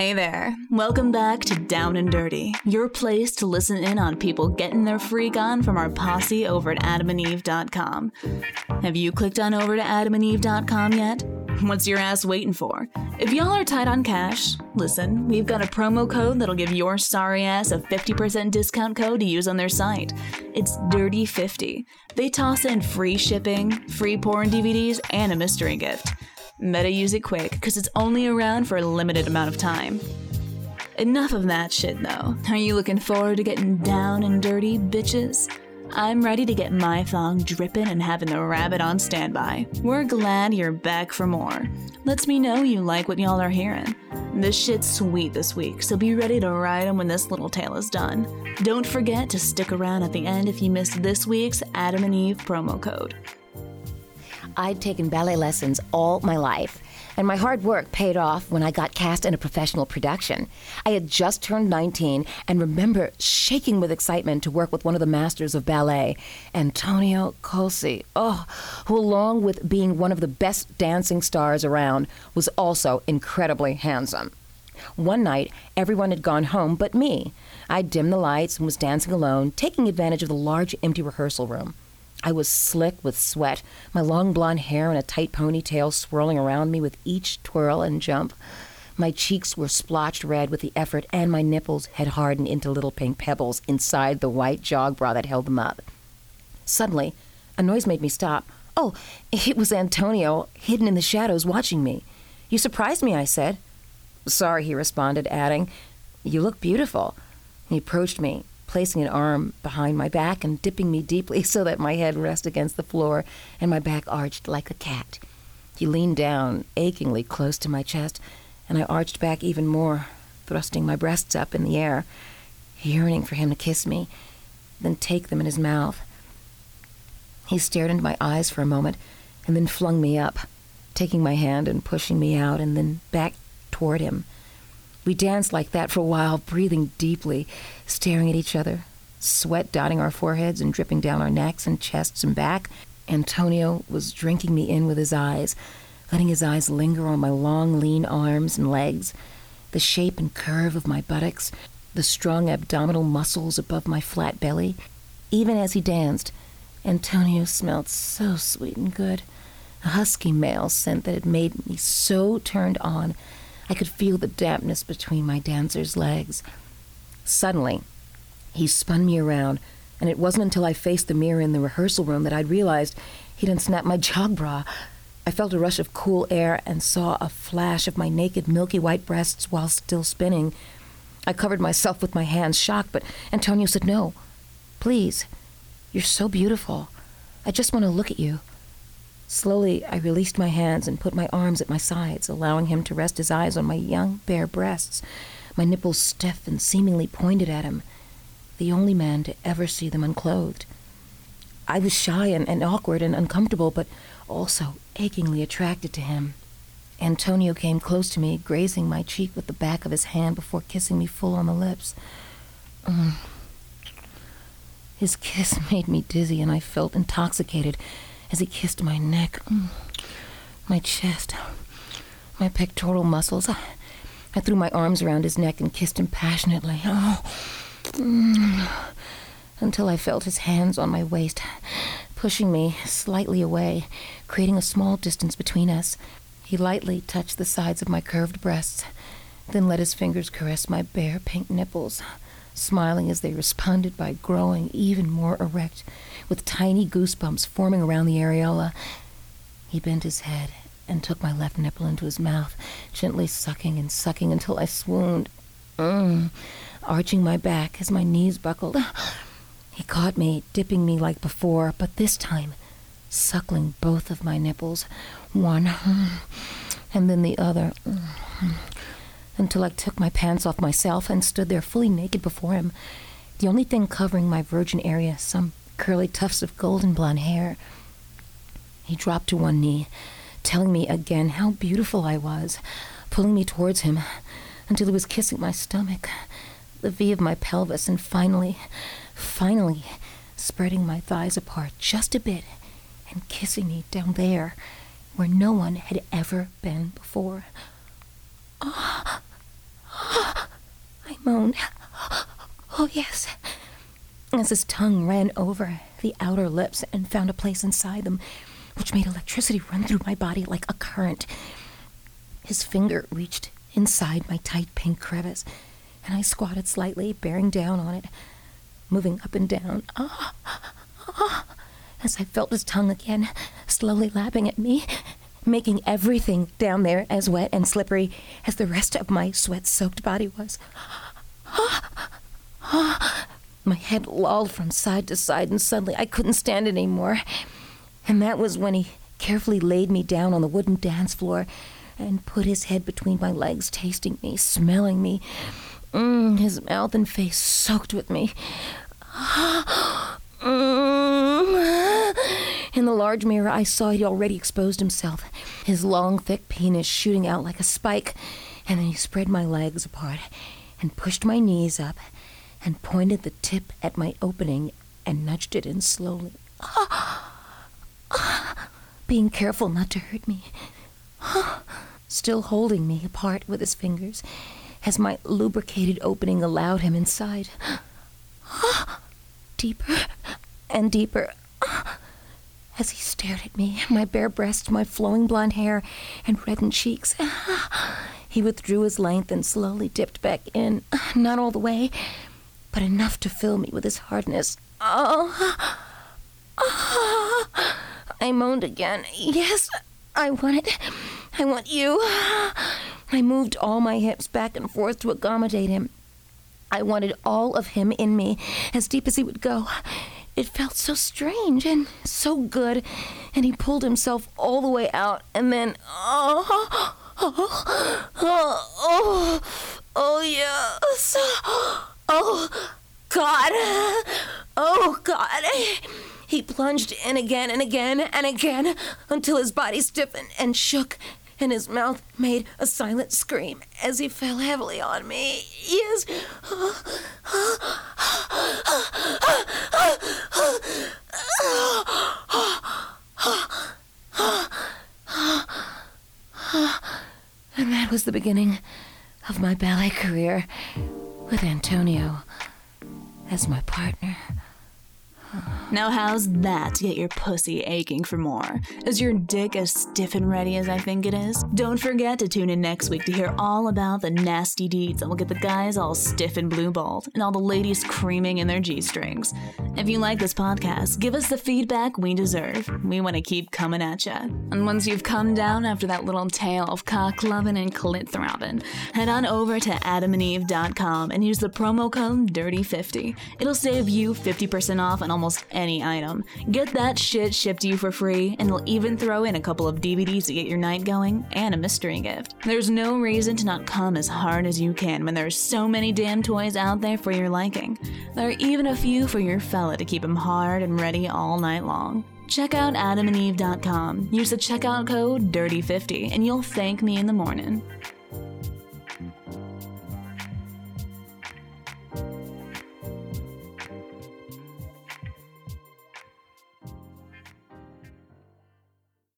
Hey there. Welcome back to Down and Dirty, your place to listen in on people getting their freak on from our posse over at adamandeve.com. Have you clicked on over to adamandeve.com yet? What's your ass waiting for? If y'all are tight on cash, listen, we've got a promo code that'll give your sorry ass a 50% discount code to use on their site. It's Dirty50. They toss in free shipping, free porn DVDs, and a mystery gift. Meta use it quick, because it's only around for a limited amount of time. Enough of that shit, though. Are you looking forward to getting down and dirty, bitches? I'm ready to get my thong dripping and having the rabbit on standby. We're glad you're back for more. Lets me know you like what y'all are hearing. This shit's sweet this week, so be ready to ride 'em when this little tale is done. Don't forget to stick around at the end if you missed this week's Adam and Eve promo code. I'd taken ballet lessons all my life, and my hard work paid off when I got cast in a professional production. I had just turned 19 and remember shaking with excitement to work with one of the masters of ballet, Antonio Colsi. Oh, who, along with being one of the best dancing stars around, was also incredibly handsome. One night, everyone had gone home but me. I dimmed the lights and was dancing alone, taking advantage of the large empty rehearsal room. I was slick with sweat, my long blonde hair in a tight ponytail swirling around me with each twirl and jump. My cheeks were splotched red with the effort, and my nipples had hardened into little pink pebbles inside the white jog bra that held them up. Suddenly, a noise made me stop. Oh, it was Antonio, hidden in the shadows, watching me. You surprised me, I said. Sorry, he responded, adding, You look beautiful. He approached me, placing an arm behind my back and dipping me deeply so that my head rested against the floor and my back arched like a cat. He leaned down, achingly close to my chest, and I arched back even more, thrusting my breasts up in the air, yearning for him to kiss me, then take them in his mouth. He stared into my eyes for a moment and then flung me up, taking my hand and pushing me out and then back toward him. We danced like that for a while, breathing deeply, staring at each other, sweat dotting our foreheads and dripping down our necks and chests and back. Antonio was drinking me in with his eyes, letting his eyes linger on my long, lean arms and legs, the shape and curve of my buttocks, the strong abdominal muscles above my flat belly. Even as he danced, Antonio smelled so sweet and good, a husky male scent that had made me so turned on I could feel the dampness between my dancer's legs. Suddenly, he spun me around, and it wasn't until I faced the mirror in the rehearsal room that I'd realized he'd unsnapped my jog bra. I felt a rush of cool air and saw a flash of my naked, milky white breasts while still spinning. I covered myself with my hands, shocked, but Antonio said, No. Please. You're so beautiful. I just want to look at you. Slowly, I released my hands and put my arms at my sides, allowing him to rest his eyes on my young, bare breasts, my nipples stiff and seemingly pointed at him, the only man to ever see them unclothed. I was shy and, and awkward and uncomfortable, but also achingly attracted to him. Antonio came close to me, grazing my cheek with the back of his hand before kissing me full on the lips. Mm. His kiss made me dizzy, and I felt intoxicated as he kissed my neck, mm, my chest, my pectoral muscles. I threw my arms around his neck and kissed him passionately. Oh, mm, until I felt his hands on my waist, pushing me slightly away, creating a small distance between us. He lightly touched the sides of my curved breasts, then let his fingers caress my bare pink nipples, smiling as they responded by growing even more erect with tiny goosebumps forming around the areola. He bent his head and took my left nipple into his mouth, gently sucking and sucking until I swooned, mm, arching my back as my knees buckled. He caught me, dipping me like before, but this time suckling both of my nipples, one and then the other, until I took my pants off myself and stood there fully naked before him, the only thing covering my virgin area some curly tufts of golden blonde hair. He dropped to one knee, telling me again how beautiful I was, pulling me towards him until he was kissing my stomach, the V of my pelvis, and finally, finally, spreading my thighs apart just a bit and kissing me down there where no one had ever been before. Oh, moaned. Oh, yes. As his tongue ran over the outer lips and found a place inside them, which made electricity run through my body like a current. His finger reached inside my tight pink crevice, and I squatted slightly, bearing down on it, moving up and down. Ah, ah, as I felt his tongue again, slowly lapping at me, making everything down there as wet and slippery as the rest of my sweat soaked body was. My head lolled from side to side, and suddenly I couldn't stand it anymore. And that was when he carefully laid me down on the wooden dance floor and put his head between my legs, tasting me, smelling me. Mm, his mouth and face soaked with me. Mm. In the large mirror, I saw he'd already exposed himself, his long, thick penis shooting out like a spike. And then he spread my legs apart and pushed my knees up and pointed the tip at my opening and nudged it in slowly, being careful not to hurt me. Still holding me apart with his fingers as my lubricated opening allowed him inside. Deeper and deeper as he stared at me, my bare breast, my flowing blonde hair, and reddened cheeks. He withdrew his length and slowly dipped back in, not all the way, but enough to fill me with his hardness. Oh, oh. I moaned again. Yes, I want it. I want you. I moved all my hips back and forth to accommodate him. I wanted all of him in me, as deep as he would go. It felt so strange and so good, and he pulled himself all the way out, and then, oh, oh, oh, oh, oh yes, oh, God, oh, God. He plunged in again and again and again until his body stiffened and shook and his mouth made a silent scream as he fell heavily on me. Yes. Was the beginning of my ballet career with Antonio as my partner. Now, how's that to get your pussy aching for more? Is your dick as stiff and ready as I think it is? Don't forget to tune in next week to hear all about the nasty deeds that will get the guys all stiff and blue balled and all the ladies creaming in their G strings. If you like this podcast, give us the feedback we deserve. We want to keep coming at ya. And once you've come down after that little tale of cock loving and clit throbbing, head on over to adamandeve.com and use the promo code DIRTY50. It'll save you 50% off on almost any item. Get that shit shipped to you for free, and they'll even throw in a couple of DVDs to get your night going and a mystery gift. There's no reason to not come as hard as you can when there's so many damn toys out there for your liking. There are even a few for your fella to keep him hard and ready all night long. Check out adamandeve.com. Use the checkout code DIRTY50 and you'll thank me in the morning.